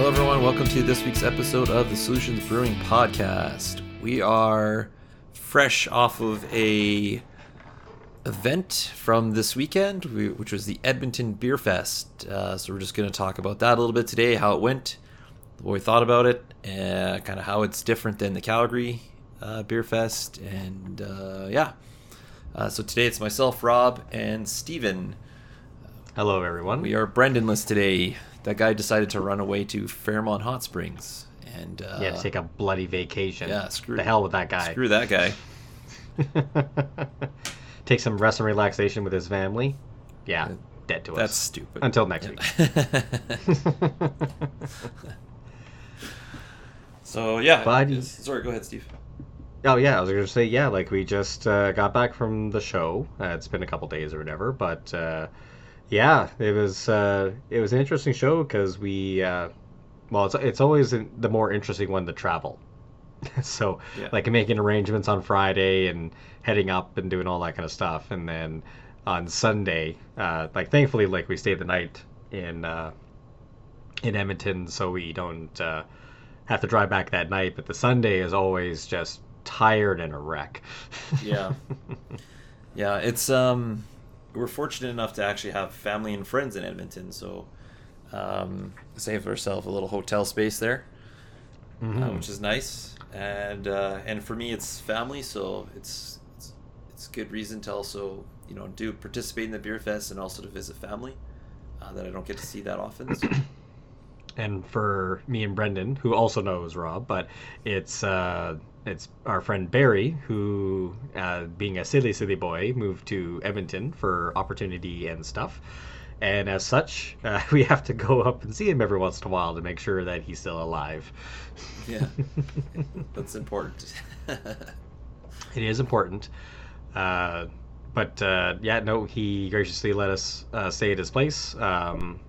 Hello, everyone. Welcome to this week's episode of the Solutions Brewing Podcast. We are fresh off of a event from this weekend, which was the Edmonton Beer Fest. Uh, so we're just going to talk about that a little bit today, how it went, what we thought about it, and kind of how it's different than the Calgary uh, Beer Fest, and uh, yeah. Uh, so today it's myself, Rob, and Steven. Hello, everyone. We are Brendanless today. That guy decided to run away to Fairmont Hot Springs, and uh, yeah, to take a bloody vacation. Yeah, screw the hell with that guy. Screw that guy. take some rest and relaxation with his family. Yeah, uh, dead to us. That's stupid. Until next yeah. week. so yeah, but, sorry. Go ahead, Steve. Oh yeah, I was going to say yeah. Like we just uh, got back from the show. Uh, it's been a couple days or whatever, but uh, yeah, it was uh, it was an interesting show because we uh, well, it's it's always the more interesting one to travel. so yeah. like making arrangements on Friday and heading up and doing all that kind of stuff, and then on Sunday, uh, like thankfully, like we stayed the night in uh, in Edmonton, so we don't uh, have to drive back that night. But the Sunday is always just tired and a wreck. yeah, yeah, it's um we're fortunate enough to actually have family and friends in Edmonton, so um, saved ourselves a little hotel space there, mm-hmm. uh, which is nice. And uh, and for me, it's family, so it's, it's it's good reason to also you know do participate in the beer fest and also to visit family uh, that I don't get to see that often. So. And for me and Brendan, who also knows Rob, but it's uh, it's our friend Barry, who, uh, being a silly, silly boy, moved to Edmonton for opportunity and stuff. And as such, uh, we have to go up and see him every once in a while to make sure that he's still alive. Yeah, that's important. it is important. Uh, but uh, yeah, no, he graciously let us uh, stay at his place. Um,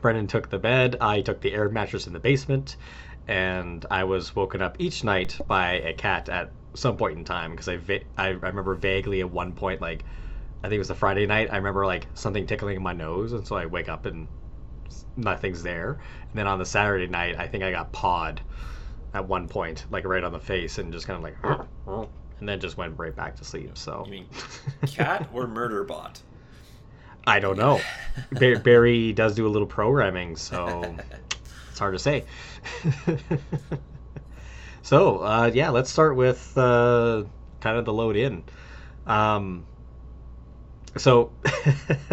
Brendan took the bed. I took the air mattress in the basement and I was woken up each night by a cat at some point in time because I, va- I, remember vaguely at one point like I think it was a Friday night I remember like something tickling in my nose and so I wake up and nothing's there. And then on the Saturday night I think I got pawed at one point like right on the face and just kind of like and then just went right back to sleep so. You mean cat or murder bot? I don't know. Barry does do a little programming so it's hard to say so uh, yeah, let's start with uh, kind of the load in. Um, so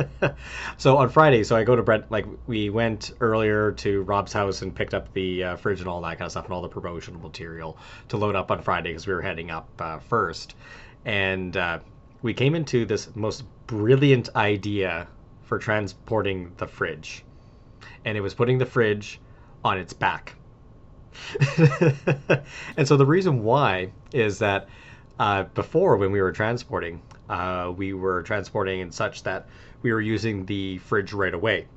so on Friday, so I go to Brent. Like we went earlier to Rob's house and picked up the uh, fridge and all that kind of stuff and all the promotional material to load up on Friday because we were heading up uh, first, and uh, we came into this most brilliant idea for transporting the fridge, and it was putting the fridge on its back. and so the reason why is that uh, before, when we were transporting, uh, we were transporting in such that we were using the fridge right away.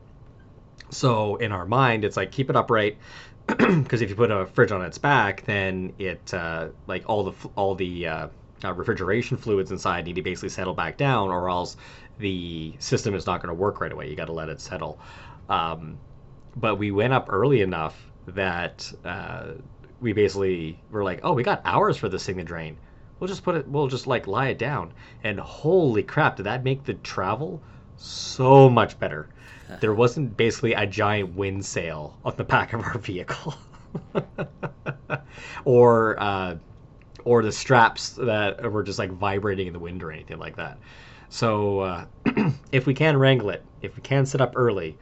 So in our mind, it's like keep it upright, because if you put a fridge on its back, then it uh, like all the all the uh, uh, refrigeration fluids inside need to basically settle back down, or else the system is not going to work right away. You got to let it settle. Um, but we went up early enough that uh, we basically were like, oh, we got hours for this thing to drain. We'll just put it. We'll just like lie it down. And holy crap, did that make the travel so much better? there wasn't basically a giant wind sail on the back of our vehicle, or uh, or the straps that were just like vibrating in the wind or anything like that. So uh, if we can wrangle it, if we can sit up early,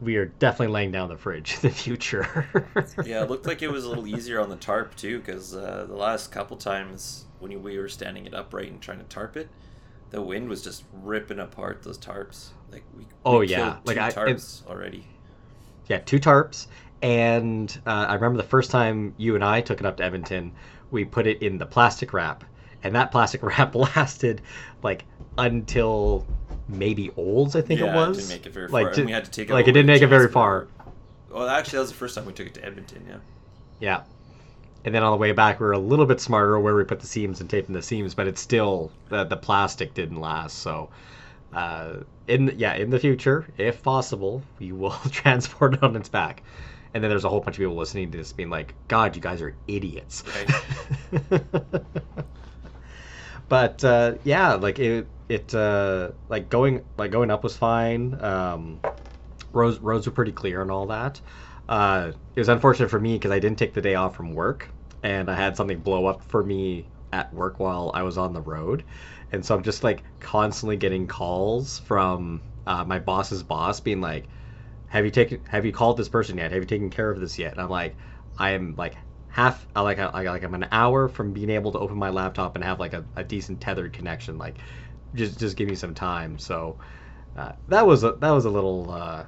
we are definitely laying down the fridge in the future. yeah, it looked like it was a little easier on the tarp too, because uh, the last couple times when we were standing it upright and trying to tarp it, the wind was just ripping apart those tarps. Like we, oh we yeah, like I, tarps already. Yeah, two tarps, and uh, I remember the first time you and I took it up to Edmonton, we put it in the plastic wrap, and that plastic wrap lasted like until maybe Olds, I think yeah, it was. didn't make it very like, far. To, we had to take it like it didn't make it very far. Well, actually, that was the first time we took it to Edmonton. Yeah. Yeah. And then on the way back, we were a little bit smarter where we put the seams and taping the seams, but it's still the, the plastic didn't last. So, uh, in yeah, in the future, if possible, we will transport it on its back. and then there's a whole bunch of people listening to this being like, "God, you guys are idiots." Right. but uh, yeah, like it, it uh, like going like going up was fine. Um, roads roads were pretty clear and all that. Uh, it was unfortunate for me because I didn't take the day off from work, and I had something blow up for me at work while I was on the road, and so I'm just like constantly getting calls from uh, my boss's boss being like, "Have you taken? Have you called this person yet? Have you taken care of this yet?" And I'm like, I am like half like I like I'm an hour from being able to open my laptop and have like a, a decent tethered connection. Like, just just give me some time. So uh, that was a, that was a little uh,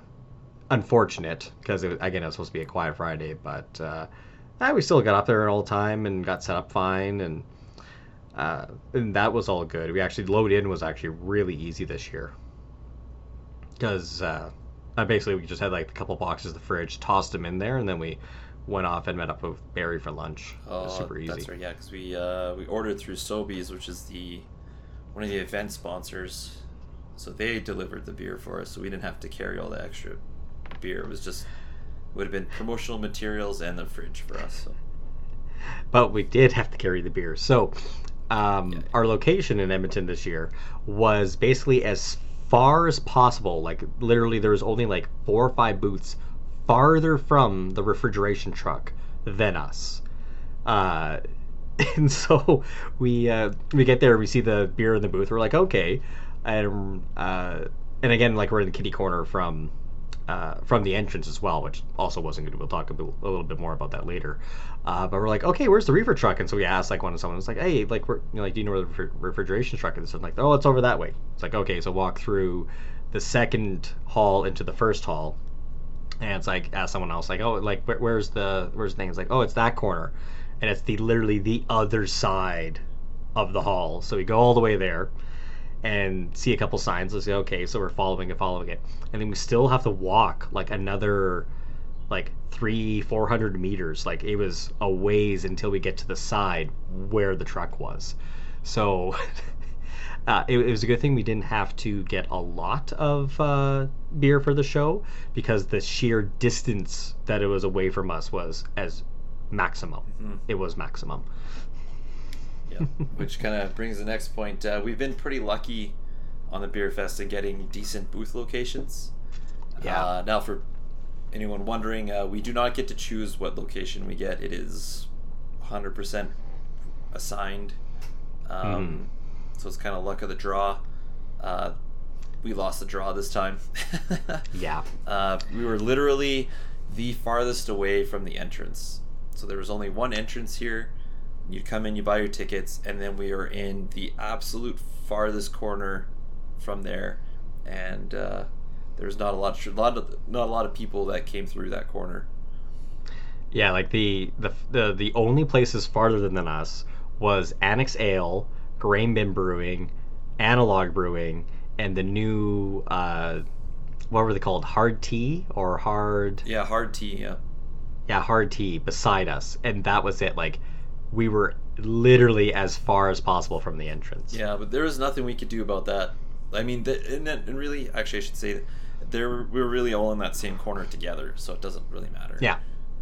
unfortunate because it, again it was supposed to be a quiet Friday, but uh, we still got up there in all time and got set up fine and. Uh, and that was all good. We actually load in was actually really easy this year because uh, I basically we just had like a couple boxes of the fridge, tossed them in there, and then we went off and met up with Barry for lunch. Oh, super easy. That's right. Yeah, because we uh, we ordered through Sobeys, which is the one of the event sponsors. So they delivered the beer for us, so we didn't have to carry all the extra beer. It was just would have been promotional materials and the fridge for us. So. But we did have to carry the beer. So um, Yeah. our location in Edmonton this year was basically as far as possible. Like literally, there was only like four or five booths farther from the refrigeration truck than us. Uh, and so we uh, we get there, we see the beer in the booth. We're like, okay, and uh, and again, like we're in the kitty corner from uh, from the entrance as well, which also wasn't good. We'll talk a, bit, a little bit more about that later. Uh, but we're like, okay, where's the reefer truck? And so we asked like one of someone was like, hey, like we're you know, like, do you know where the refri- refrigeration truck is? And like, oh, it's over that way. It's like, okay, so walk through the second hall into the first hall, and it's like ask someone else like, oh, like where, where's the where's the thing? It's like, oh, it's that corner, and it's the literally the other side of the hall. So we go all the way there and see a couple signs. Let's say, okay, so we're following it, following it, and then we still have to walk like another like three, four hundred meters. Like it was a ways until we get to the side where the truck was. So uh, it, it was a good thing we didn't have to get a lot of uh, beer for the show because the sheer distance that it was away from us was as maximum. Mhm. It was maximum. Yeah, which kind of brings the next point. Uh, we've been pretty lucky on the beer fest in getting decent booth locations. Yeah. Uh, now, for anyone wondering, uh, we do not get to choose what location we get. It is 100% assigned. Um, So it's kind of luck of the draw. Uh, we lost the draw this time. Yeah. Uh, we were literally the farthest away from the entrance. So there was only one entrance here. You'd come in, you buy your tickets, and then we were in the absolute farthest corner from there. And uh, there was not a lot, of, lot of, not a lot of people that came through that corner. Yeah, like the the the, the only places farther than us was Annex Ale, Grain Bin Brewing, Analog Brewing, and the new uh, what were they called? Hard Tea or Hard? Yeah, hard tea. Yeah, Yeah, Hard Tea beside us, and that was it. Like we were literally as far as possible from the entrance. yeah, but there was nothing we could do about that. I mean, the, and, and really, actually, I should say there we were really all in that same corner together, so it doesn't really matter. Yeah.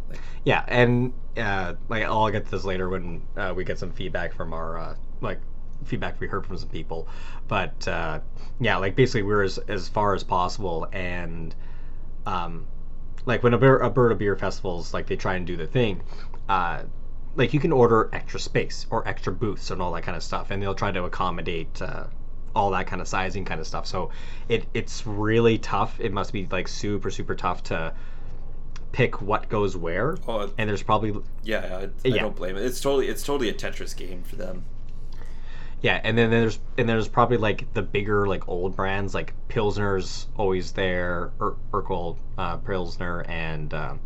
Like- Yeah, and uh, like I'll get to this later when uh, we get some feedback from our uh, like feedback we heard from some people, but uh, yeah, like basically we're as as far as possible, and um, like when Alberta Alberta beer festivals like they try and do the thing, uh, like you can order extra space or extra booths and all that kind of stuff, and they'll try to accommodate. Uh, all that kind of sizing kind of stuff so it it's really tough it must be like super super tough to pick what goes where Oh, and there's probably Yeah, I, I Yeah. don't blame it. It's totally it's totally a Tetris game for them. Yeah and then there's and there's probably like the bigger like old brands like pilsner's always there Ur- Urquell uh, pilsner and um,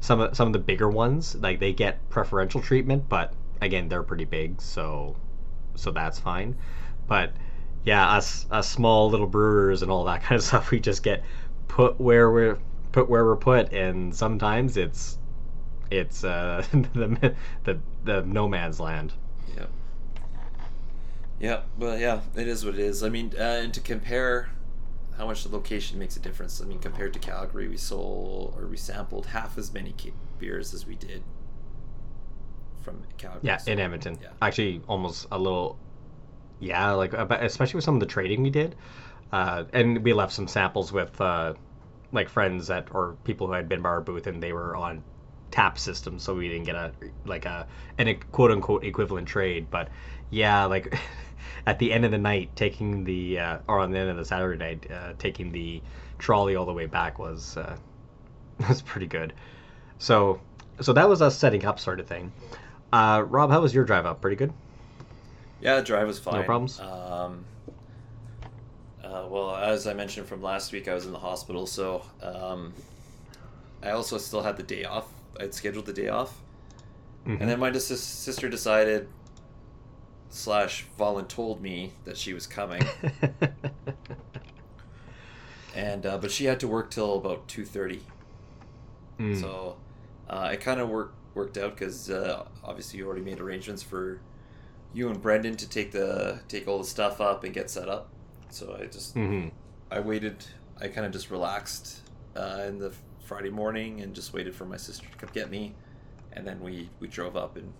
some of some of the bigger ones like they get preferential treatment but again they're pretty big so so that's fine. But yeah us us small little brewers and all that kind of stuff we just get put where we're put where we're put and sometimes it's it's uh the the the no man's land Yep. Well, yeah, it is what it is. I mean, uh, and to compare, how much the location makes a difference. I mean, compared to Calgary, we sold or we sampled half as many beers as we did from Calgary. Yeah, so- in Edmonton. Yeah. Actually, almost a little. Yeah, like especially with some of the trading we did, uh, and we left some samples with uh, like friends that or people who had been by our booth, and they were on tap systems, so we didn't get a like a an quote unquote equivalent trade. But yeah, like at the end of the night, taking the uh, or on the end of the Saturday night, uh, taking the trolley all the way back was uh, was pretty good. So so that was us setting up sort of thing. Uh, Rob, how was your drive up? Pretty good. Yeah, the drive was fine. No problems? Um, uh, well, as I mentioned from last week, I was in the hospital, so um, I also still had the day off. I'd scheduled the day off, and then my sister decided slash voluntold me that she was coming, and uh, but she had to work till about two thirty. Mm. So uh, it kind of worked worked out because uh, obviously you already made arrangements for you and Brendan to take the take all the stuff up and get set up. So I just Mhm. I waited. I kind of just relaxed uh, in the Friday morning and just waited for my sister to come get me, and then we we drove up and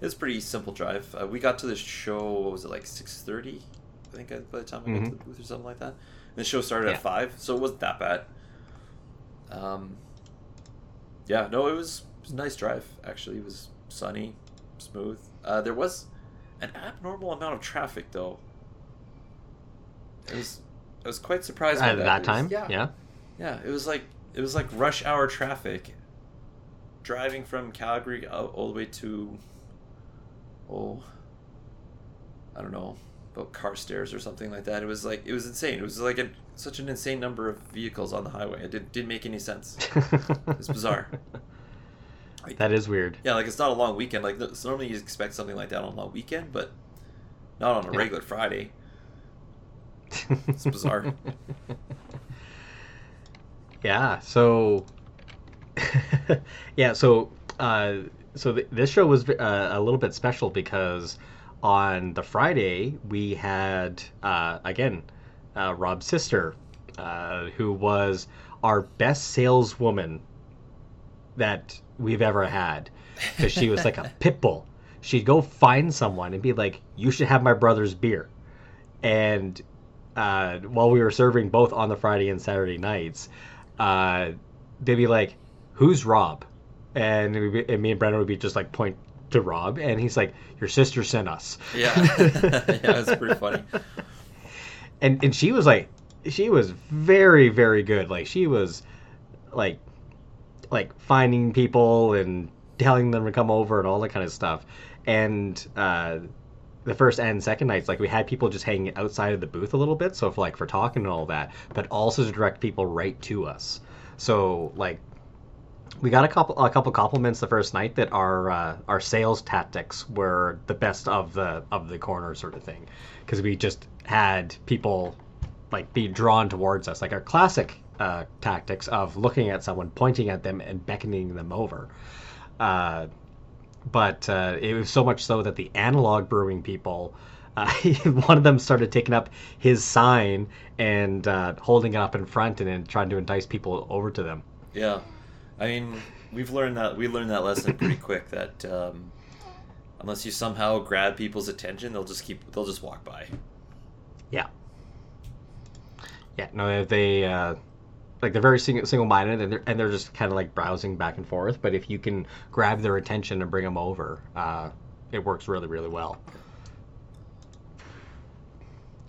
it was a pretty simple drive. Uh, we got to the show. What was it like six thirty? I think uh, by the time I got to the booth or something like that. And the show started Yeah. at five, so it wasn't that bad. Um, yeah, no, it was, it was a nice drive. Actually, it was sunny, smooth. Uh, there was an abnormal amount of traffic, though. It was, I was quite surprised by At that. that It was- time, yeah, yeah. yeah. It was like it was like rush hour traffic. Driving from Calgary out all the way to, oh, I don't know, about Carstairs or something like that. It was like it was insane. It was like a, such an insane number of vehicles on the highway. It did, didn't make any sense. It's bizarre. Like, that is weird. yeah, like it's not a long weekend. Like so normally you expect something like that on a long weekend, but not on a Yeah. regular Friday. It's bizarre. yeah. So. yeah. So. Uh, so th- this show was uh, a little bit special because on the Friday we had uh, again uh, Rob's sister, uh, who was our best saleswoman that we've ever had because she was like a pit bull. She'd go find someone and be like, "You should have my brother's beer," and uh, while we were serving both on the Friday and Saturday nights, uh, they'd be like, "Who's Rob?" And, be, and me and Brendan would be just like point to Rob, and he's like, "Your sister sent us." Yeah, yeah, it's pretty funny. and and she was like, she was very very good. Like she was, like, like finding people and telling them to come over and all that kind of stuff. And uh, the first and second nights, like we had people just hanging outside of the booth a little bit, so for like for talking and all that, but also to direct people right to us. So like we got a couple a couple compliments the first night that our uh, our sales tactics were the best of the of the corner sort of thing. Because we just had people like be drawn towards us like our classic uh, tactics of looking at someone pointing at them and beckoning them over. Uh, but uh, it was so much so that the analog brewing people uh, one of them started taking up his sign and uh, holding it up in front and then trying to entice people over to them. Yeah, I mean, we've learned that we learned that lesson pretty quick. That um, unless you somehow grab people's attention, they'll just keep they'll just walk by. Yeah. Yeah. No, they uh, like they're very single minded and they're and they're just kind of like browsing back and forth. But if you can grab their attention and bring them over, uh, it works really really well.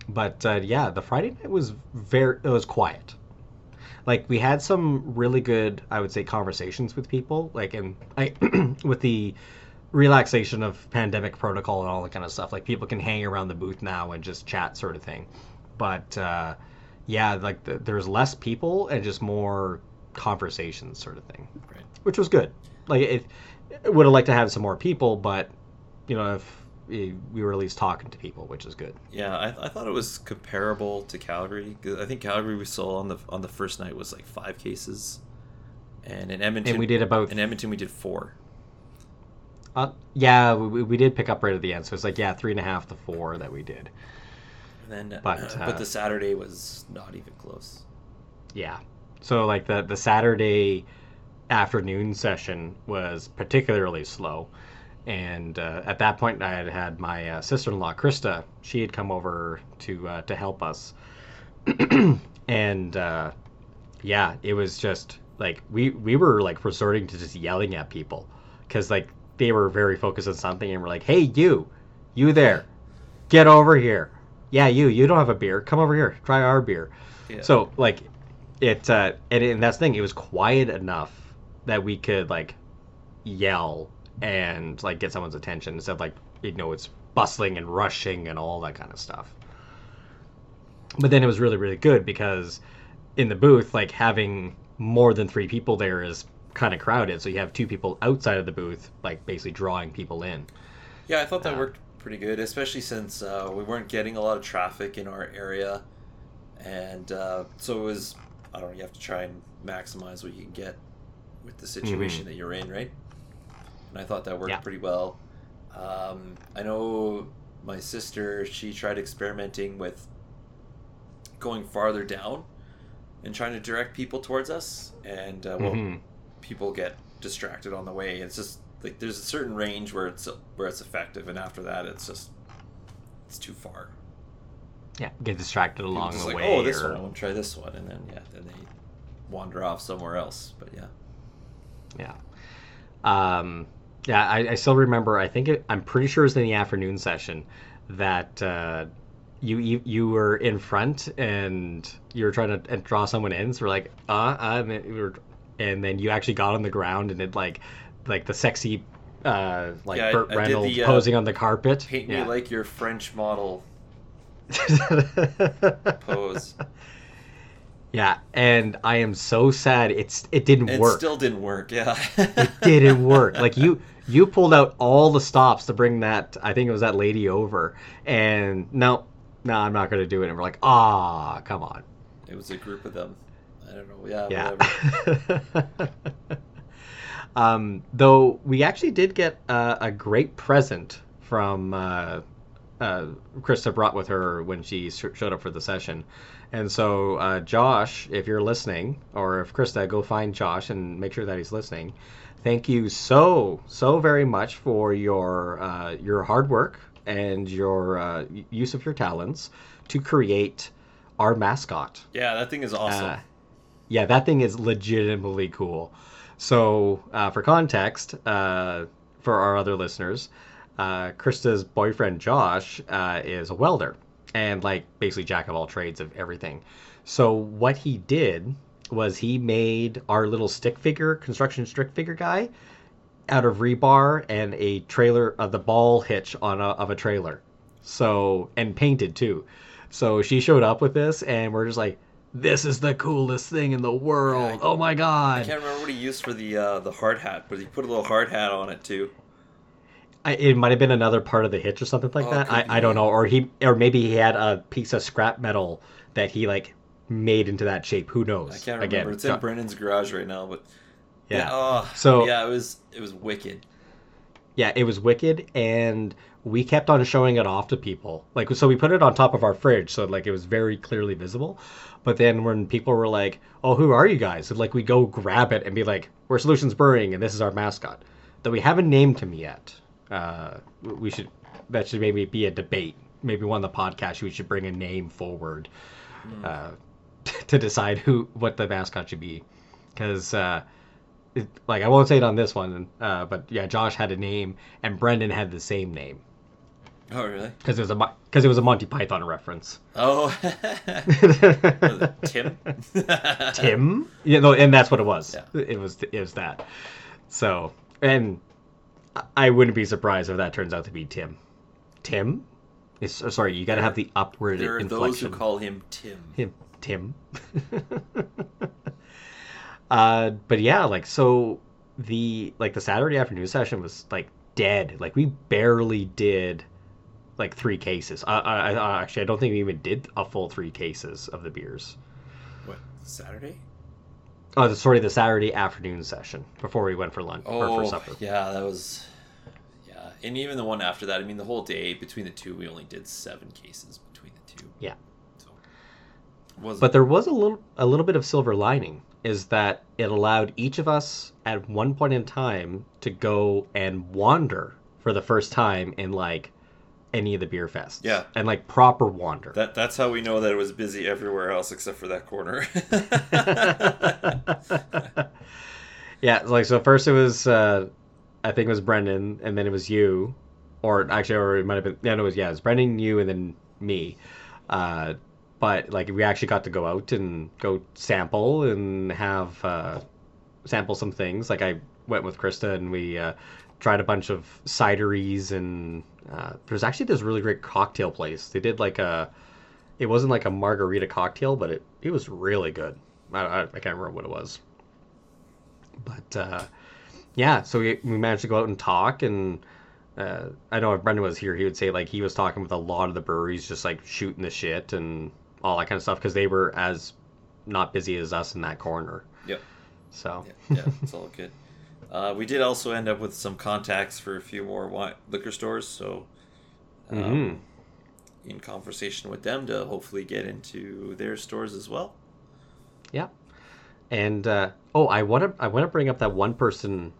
But uh, yeah, the Friday night was very it was quiet. Like we had some really good, I would say, conversations with people. Like and I with the relaxation of pandemic protocol and all that kind of stuff. Like people can hang around the booth now and just chat, sort of thing. But uh, yeah, like the, there's less people and just more conversations, sort of thing, Right. which was good. Like it, it would have liked to have some more people, but you know, if we were at least talking to people, which is good. Yeah, I, I thought it was comparable to Calgary. I think Calgary we saw on the on the first night was like five cases, and in Edmonton And we did about in Edmonton we did four. uh, yeah, we, we did pick up right at the end. So it's like yeah, three and a half to four that we did. And then, But, but, uh, but the Saturday was not even close. Yeah. So like the the Saturday afternoon session was particularly slow, and uh, at that point I had had my uh, sister-in-law Krista. She had come over to uh, to help us, and uh, yeah, it was just like we we were like resorting to just yelling at people because like they were very focused on something and we're like, hey you, you there, get over here. Yeah, you you don't have a beer. Come over here. Try our beer. Yeah. So like it uh and, and that's the thing, it was quiet enough that we could like yell and like get someone's attention instead of like you know it's bustling and rushing and all that kind of stuff. But then it was really really good because in the booth like having more than 3 people there is kind of crowded so you have two people outside of the booth like basically drawing people in. Yeah, I thought that Uh, worked pretty good, especially since uh, we weren't getting a lot of traffic in our area, and uh, so it was. I don't know. You have to try and maximize what you can get with the situation that you're in, right? And I thought that worked Yeah. pretty well. Um, I know my sister. She tried experimenting with going farther down and trying to direct people towards us, and uh, well, Mhm. people get distracted on the way. It's just like there's a certain range where it's where it's effective, and after that, it's just it's too far. Yeah, get distracted along the like, way. oh, this or- one, I want to try this one, and then yeah, then they wander off somewhere else. But yeah, Yeah. Um, yeah, I, I still remember. I think it, I'm pretty sure it was in the afternoon session that uh, you, you you were in front and you were trying to draw someone in. So we're like, uh, uh and, then we were, and then you actually got on the ground and it like like the sexy uh, like Yeah, Burt I Reynolds the, uh, posing on the carpet. paint yeah. me like your French model pose. yeah, and I am so sad. It's it didn't It work. still didn't work. Yeah, it didn't work. Like you you pulled out all the stops to bring that I think it was that lady over and no no I'm not gonna do it and we're like ah come on It was a group of them. I don't know. Yeah, yeah whatever. um, though we actually did get uh, a great present from uh, uh, Krista brought with her when she sh- showed up for the session and so uh, Josh if you're listening or if Krista go find Josh and make sure that he's listening thank you so so very much for your uh, your hard work and your uh, use of your talents to create our mascot Yeah, that thing is awesome. uh, yeah, that thing is legitimately cool. So, uh, for context, uh, for our other listeners, uh, Krista's boyfriend Josh uh, is a welder and like basically jack of all trades of everything. So what he did was he made our little stick figure, construction stick figure guy, out of rebar and a trailer of the ball hitch on a, of a trailer. So and painted too. So she showed up with this, and we're just like, "This is the coolest thing in the world! Yeah, I- oh my god I can't remember what he used for the uh, the hard hat, but he put a little hard hat on it too. I, it might have been another part of the hitch or something like Oh, that. I. I don't know, or he or maybe he had a piece of scrap metal that he like made into that shape. Who knows? I can't remember. Again, it's in Brendan's garage right now, but yeah. oh, So- yeah, it was it was wicked. Yeah, it was wicked, and we kept on showing it off to people. Like, so we put it on top of our fridge, so like it was very clearly visible. But then when people were like, "Oh, who are you guys?" And, like we go grab it and be like, "We're Solutions Brewing, and this is our mascot." That we haven't named him yet. Uh, we should. That should maybe be a debate. Maybe one of the podcasts we should bring a name forward uh, to decide who what the mascot should be, because. Uh, it, like I won't say it on this one, uh, but yeah, Josh had a name and Brendan had the same name Oh really? because it was a because it was a Monty Python reference. Oh, Tim. Tim, you know, and that's what it was. Yeah. It was it was that. So, and I- I wouldn't be surprised if that turns out to be Tim. Tim, it's, uh, sorry, you got to have the upward There are inflection. those who call him Tim. him Tim. uh, but yeah, like so the like the Saturday afternoon session was like dead. Like we barely did like three cases. I, I, I actually I don't think we even did a full three cases of the beers. What Saturday? Oh, the- sorry, the Saturday afternoon session before we went for lunch or for Oh, supper. yeah, that was. Yeah, and even the one after that. I mean, the whole day between the two, we only did seven cases between the two. Yeah. Was But there was a little a little bit of silver lining is that it allowed each of us at one point in time to go and wander for the first time in like any of the beer fests. Yeah. And like proper wander. that that's how we know that it was busy everywhere else except for that corner. yeah, like so first it was uh I think it was Brendan and then it was you. Or actually or it might have been yeah, no, it was yeah, it was Brendan, you and then me. Uh but like we actually got to go out and go sample and have uh sample some things. Like I went with Krista and we uh tried a bunch of cideries and uh there's actually this really great cocktail place. They did like a it wasn't like a margarita cocktail, but it it was really good. I, I, I can't remember what it was. But uh, yeah, so we, we managed to go out and talk, and uh, I know if Brendan was here, he would say like he was talking with a lot of the breweries, just like shooting the shit and all that kind of stuff, because they were as not busy as us in that corner. yep. So Yeah, yeah, it's all good. Uh, we did also end up with some contacts for a few more wine, liquor stores, so um, Mhm. in conversation with them to hopefully get into their stores as well. yeah, and uh, oh, I want to I want to bring up that one person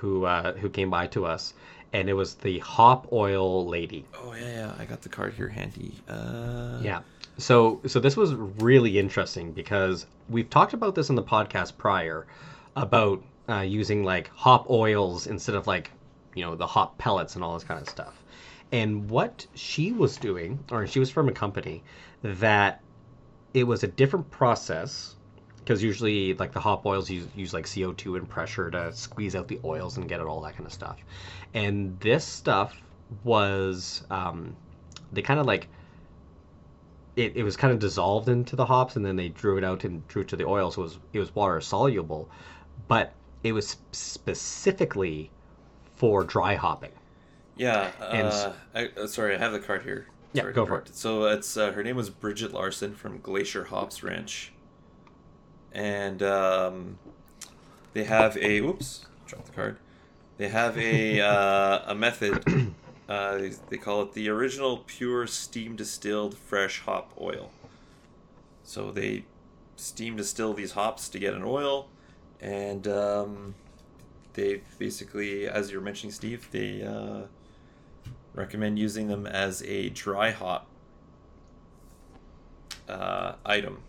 who uh, who came by to us, and it was the hop oil lady. Oh yeah, yeah, I got the card here handy. Uh, Yeah. So so this was really interesting because we've talked about this in the podcast prior about uh, using like hop oils instead of like you know the hop pellets and all this kind of stuff. And what she was doing, or she was from a company that it was a different process because usually like the hop oils use, use like CO2 and pressure to squeeze out the oils and get it all that kind of stuff. And this stuff was um, they kind of like it, it was kind of dissolved into the hops and then they drew it out and drew it to the oil so it was it was water soluble but it was specifically for dry hopping Yeah. And Uh, I, uh, sorry, I have the card here. Yeah, Sorry to go for interrupt. So it's uh, her name was Bridget Larson from Glacier Hops Ranch, and um, they have a oops, drop the card. They have a uh, a method. Uh, they, they call it the original pure steam distilled fresh hop oil. So they steam distill these hops to get an oil, and um, they basically, as you were mentioning, Steve, they uh, recommend using them as a dry hop uh, item,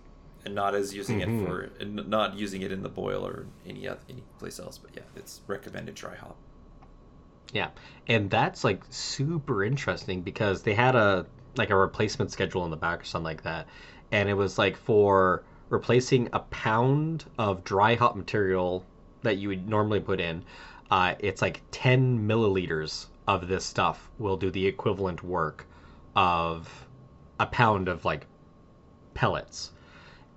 and not as using Mhm. it for, and not using it in the boil or any oth- any place else. But yeah, it's recommended dry hop. Yeah. And that's like super interesting because they had a like a replacement schedule in the back or something like that. And it was like for replacing a pound of dry hop material that you would normally put in uh, it's like 10 milliliters of this stuff will do the equivalent work of a pound of like pellets.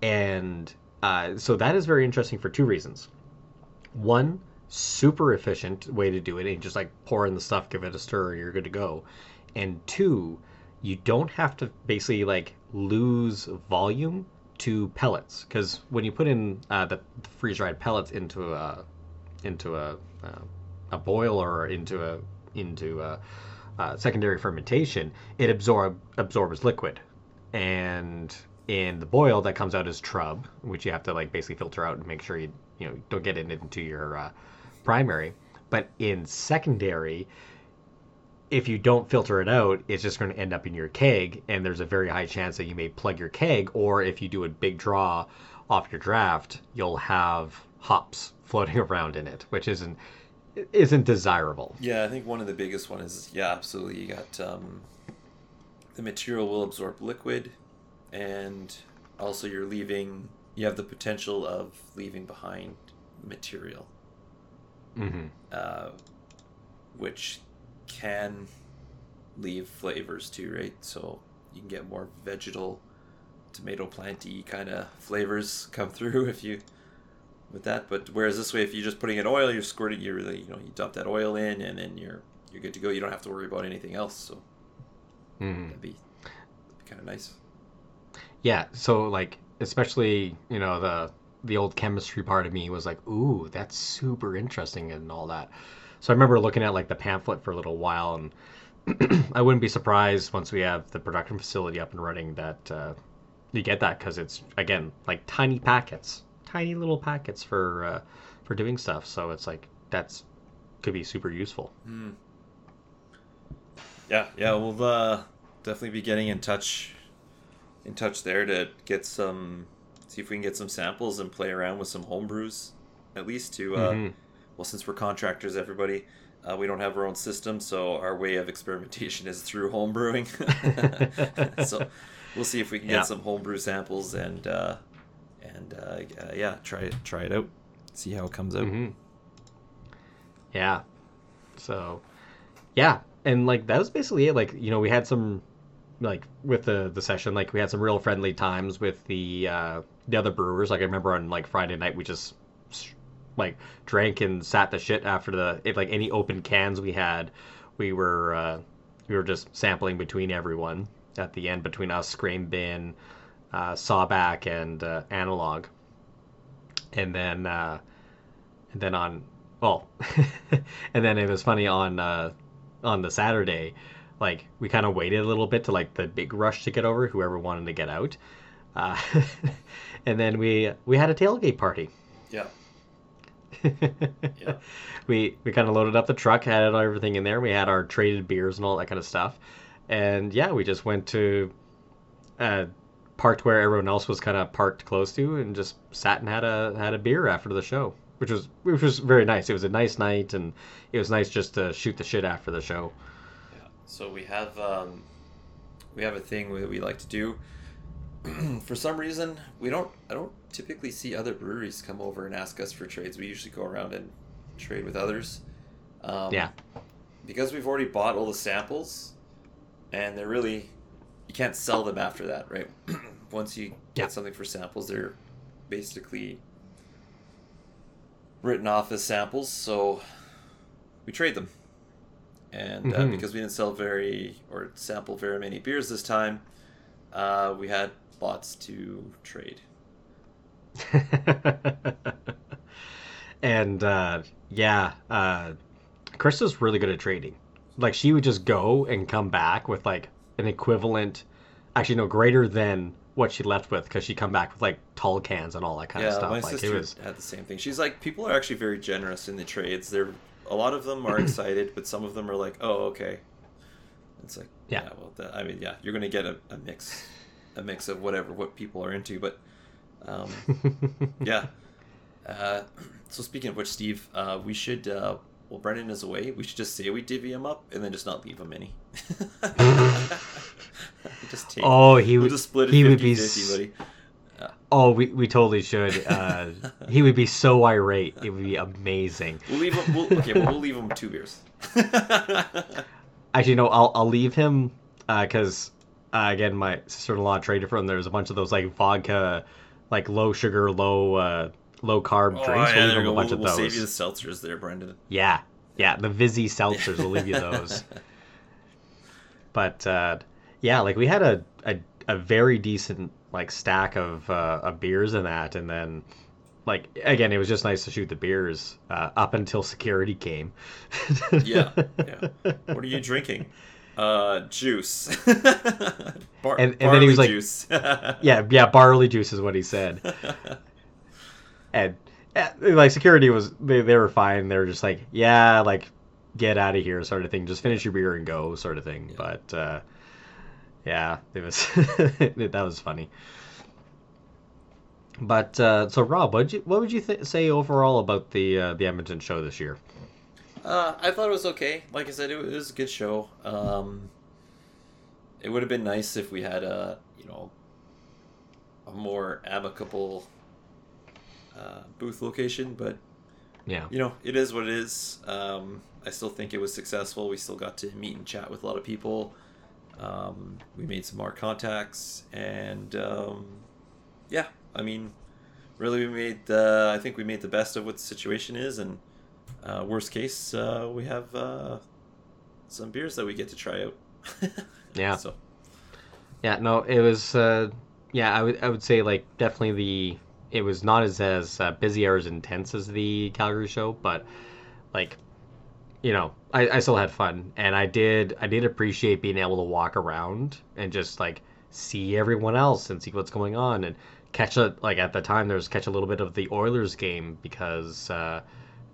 And uh, so that is very interesting for two reasons. One super efficient way to do it and just like pour in the stuff give it a stir and you're good to go. And two you don't have to basically like lose volume to pellets because when you put in uh, the freeze dried pellets into a into a uh, a boil or into a into a, uh secondary fermentation it absorb absorbs liquid. And in the boil that comes out as trub which you have to like basically filter out and make sure you you know don't get it into your uh, primary but in secondary if you don't filter it out it's just going to end up in your keg and there's a very high chance that you may plug your keg or if you do a big draw off your draft you'll have hops floating around in it which isn't isn't desirable Yeah, I think one of the biggest one is yeah, absolutely. You got um, the material will absorb liquid, and also you're leaving. You have the potential of leaving behind material, hmm uh, which can leave flavors too, right? So you can get more vegetal, tomato planty kind of flavors come through if you with that. But whereas this way, if you're just putting in oil, you're squirting, you really, you know, you dump that oil in, and then you're you're good to go. You don't have to worry about anything else. So hmm that'd be, kind of nice. Yeah, so like especially, you know, the the old chemistry part of me was like, "Ooh, that's super interesting and all that." So I remember looking at like the pamphlet for a little while and I wouldn't be surprised once we have the production facility up and running that uh, you get that because it's again like tiny packets, tiny little packets for uh, for doing stuff. So it's like that's could be super useful. Mm. Yeah, yeah, we'll uh, definitely be getting in touch in touch there to get some see if we can get some samples and play around with some homebrews at least to uh, mm-hmm. well since we're contractors everybody uh, we don't have our own system so our way of experimentation is through homebrewing so we'll see if we can get yeah. some homebrew samples and uh, and uh, uh, yeah try it try it out see how it comes out mm-hmm. yeah so yeah and like that was basically it like you know we had some like with the the session. Like we had some real friendly times with the uh the other brewers. Like i remember on like friday night we just like drank and sat the shit after the if like any open cans we had we were uh we were just sampling between everyone at the end between us grain bin uh sawback and uh, analog. And then uh and then on well and then it was funny on uh on the saturday like we kind of waited a little bit to like the big rush to get over whoever wanted to get out. Uh, and then we we had a tailgate party. Yeah. Yeah we we kind of loaded up the truck had everything in there. We had our traded beers and all that kind of stuff. And yeah we just went to uh parked where everyone else was kind of parked close to and just sat and had a had a beer after the show which was which was very nice. It was a nice night and it was nice just to shoot the shit after the show so we have um, we have a thing that we like to do. for some reason, we don't. I don't typically see other breweries come over and ask us for trades. We usually go around and trade with others. Um, yeah. Because we've already bought all the samples, and they're really you can't sell them after that, right? Once you get yeah. something for samples, they're basically written off as samples. So we trade them and uh, mm-hmm. because we didn't sell very or sample very many beers this time, uh, we had lots to trade. and uh, yeah, uh, Krista's really good at trading. Like she would just go and come back with like an equivalent, actually no greater than what she left with because she come back with like tall cans and all that kind yeah, of stuff. my like, sister was... had the same thing. She's like, people are actually very generous in the trades. They're a lot of them are excited, but some of them are like, "Oh, okay." It's like, yeah, yeah well, that, I mean, yeah, you're gonna get a, a mix, a mix of whatever what people are into, but um, yeah. Uh, so speaking of which, Steve, uh, we should. Uh, well, Brendan is away. We should just say we divvy him up and then just not leave him any. just take. Oh, he would. We'll just split it he 50, would be 50, buddy. Oh, we, we totally should. Uh, he would be so irate. It would be amazing. We'll leave him. We'll, okay, well, we'll leave him two beers. Actually, no. I'll I'll leave him because uh, uh, again, my sister-in-law traded for him. There's a bunch of those like vodka, like low sugar, low uh, low carb oh, drinks. Yeah, we'll leave him a bunch we'll, of those. We'll save you the seltzers there, Brendan. Yeah, yeah, the Vizzy seltzers. We'll leave you those. but uh, yeah, like we had a, a a very decent like stack of uh, of beers in that, and then like again, it was just nice to shoot the beers uh, up until security came. yeah, yeah. What are you drinking? Uh, juice. Bar- and, and then he was like, juice. yeah, yeah, barley juice is what he said. and uh, like security was they, they were fine. They were just like, yeah, like get out of here, sort of thing. Just finish your beer and go, sort of thing. Yeah. But uh, yeah, it was that was funny. But uh, so Rob, what you what would you th- say overall about the uh, the Edmonton show this year? Uh, I thought it was okay. Like I said, it was a good show. Um, it would have been nice if we had a you know a more amicable uh, booth location, but yeah, you know it is what it is. Um, I still think it was successful. We still got to meet and chat with a lot of people. Um, we made some more contacts, and um, yeah, I mean, really, we made. The, I think we made the best of what the situation is, and uh, worst case, uh, we have uh, some beers that we get to try out. yeah. So. Yeah. No, it was. Uh, yeah, I would. I would say like definitely the. It was not as as uh, busy or as intense as the Calgary show, but like you know, I, I still had fun, and I did I did appreciate being able to walk around and just like see everyone else and see what's going on and catch a like at the time there was catch a little bit of the Oilers game because uh,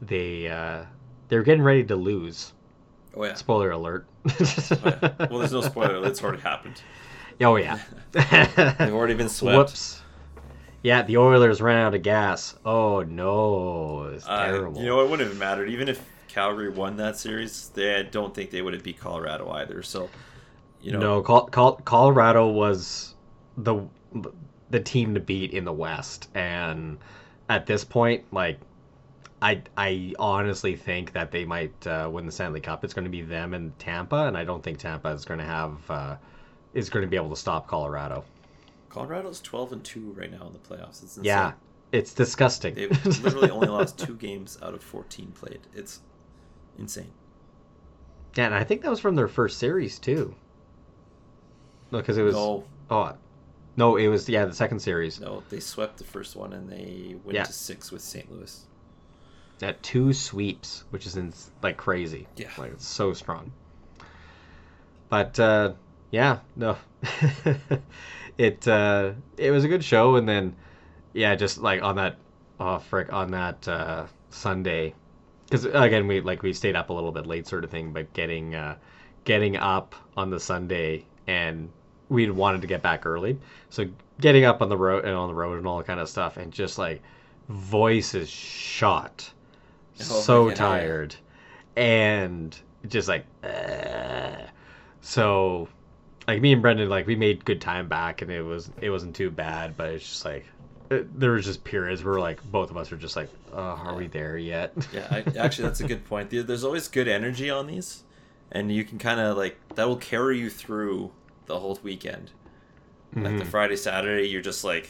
they uh, they were getting ready to lose. Oh yeah. Spoiler alert. Oh, yeah. Well, there's no spoiler. It's already happened. oh yeah. They've already been swept. Whoops. Yeah, the Oilers ran out of gas. Oh no, it's Uh, terrible. you know, it wouldn't have mattered even if Calgary won that series. They I don't think they would have beat Colorado either. So, you know, no, Col- Col- Colorado was the the team to beat in the West, and at this point, like, I I honestly think that they might uh, win the Stanley Cup. It's going to be them and Tampa, and I don't think Tampa is going to have uh, is going to be able to stop Colorado. Colorado's 12 and two right now in the playoffs. It's insane. Yeah, it's disgusting. They've literally only lost two games out of 14 played. It's insane. Yeah, and I think that was from their first series too. No, because it was No, oh no, it was yeah the second series no, they swept the first one and they went Yeah. to six with St. Louis. at two sweeps, which is in, like crazy. Yeah. like it's so strong. But uh, yeah, no, it uh, it was a good show, and then yeah, just like on that oh frick on that uh, Sunday, because again we like we stayed up a little bit late sort of thing, but getting uh, getting up on the Sunday and we wanted to get back early, so getting up on the road and on the road and all that kind of stuff, and just like voices shot, Oh, so tired, and just like. So, like me and Brendan, like we made good time back, and it was it wasn't too bad, but it's just like there was just periods where like both of us were just like, oh, are we there yet? Yeah, I, actually, that's a good point. There's always good energy on these, and you can kind of like that will carry you through the whole weekend. Like the Mhm. Friday, Saturday, you're just like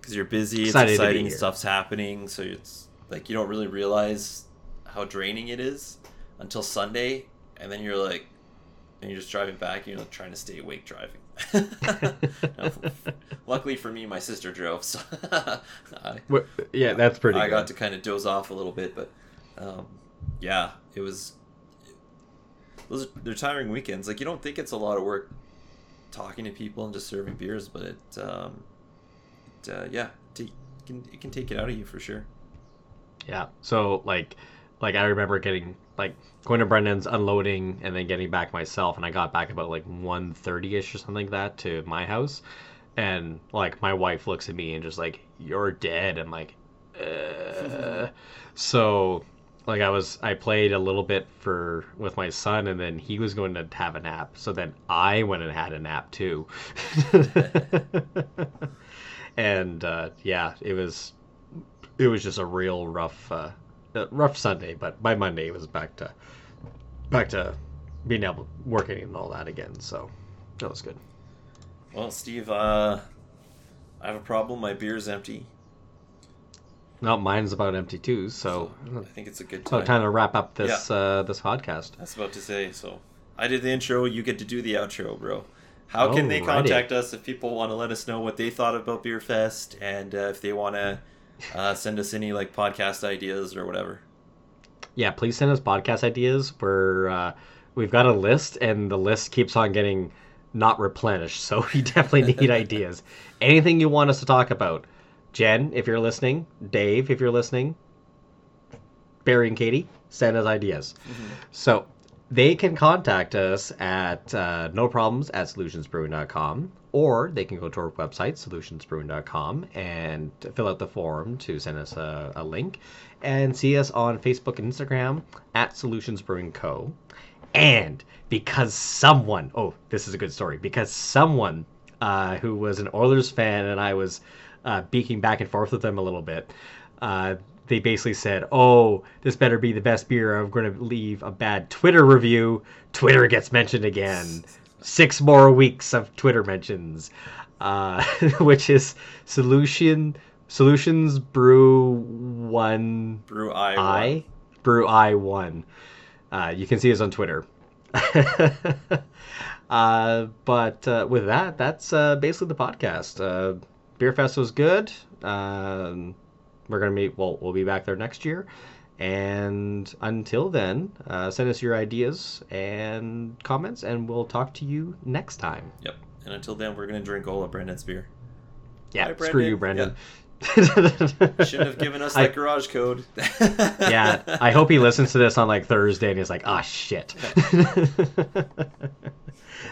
because you're busy, Excited it's exciting, stuff's happening, so it's like you don't really realize how draining it is until Sunday, and then you're like, and you're just driving back, you're like trying to stay awake driving. Now, luckily for me, my sister drove, so I, What- yeah, that's pretty. I good. got to kind of doze off a little bit, but um, yeah, it was. Those are, they're tiring weekends. Like you don't think it's a lot of work talking to people and just serving beers, but it, um, it uh, yeah, it can it can take it out of you for sure. Yeah. So like like I remember getting like going to Brendan's unloading and then getting back myself and I got back about like 1.30ish or something like that to my house and like my wife looks at me and just like you're dead. I'm like uh. so like I was I played a little bit for with my son and then he was going to have a nap. So then I went and had a nap too. and uh, yeah, it was it was just a real rough uh, rough Sunday, but by Monday it was back to back to being able working and all that again. So that was good. Well, Steve, uh, I have a problem. My beer's empty. Now mine's about empty too, so I think it's a good so time. time to wrap up this uh, this podcast. I was about to say. So I did the intro. You get to do the outro, bro. How can they contact us if people want to let us know what they thought about Beer Fest and uh, if they want to uh, send us any like podcast ideas or whatever? Yeah, please send us podcast ideas. We're uh, we've got a list, and the list keeps on getting not replenished. So we definitely need ideas. Anything you want us to talk about, Jen, if you're listening, Dave, if you're listening, Barry and Katie, send us ideas. So they can contact us at uh, no problems at solutionsbrewing.com or they can go to our website solutionsbrewing.com and fill out the form to send us a, a link and see us on facebook and instagram at solutions brewing co. And because someone oh this is a good story because someone uh, who was an oilers fan and i was uh, beaking back and forth with them a little bit uh, they basically said, "Oh, this better be the best beer. I'm going to leave a bad Twitter review." Twitter gets mentioned again. Six more weeks of Twitter mentions, uh, which is solution solutions brew one Brew I. I brew I one. Uh, you can see us on Twitter. uh, but uh, with that, that's uh, basically the podcast. Uh, Beer Fest was good. Um, we're gonna meet. Well, we'll be back there next year, And until then, uh, send us your ideas and comments, and we'll talk to you next time. Yep. And until then, we're gonna drink all of Brendan's beer. Yeah, Bye, screw you, Brendan. Brendan. Shouldn't have given us I- that garage code. yeah, I hope he listens to this on like Thursday and he's like, ah, shit.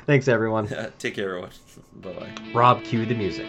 Thanks, everyone. Take care, everyone. Bye bye. Rob, cue the music.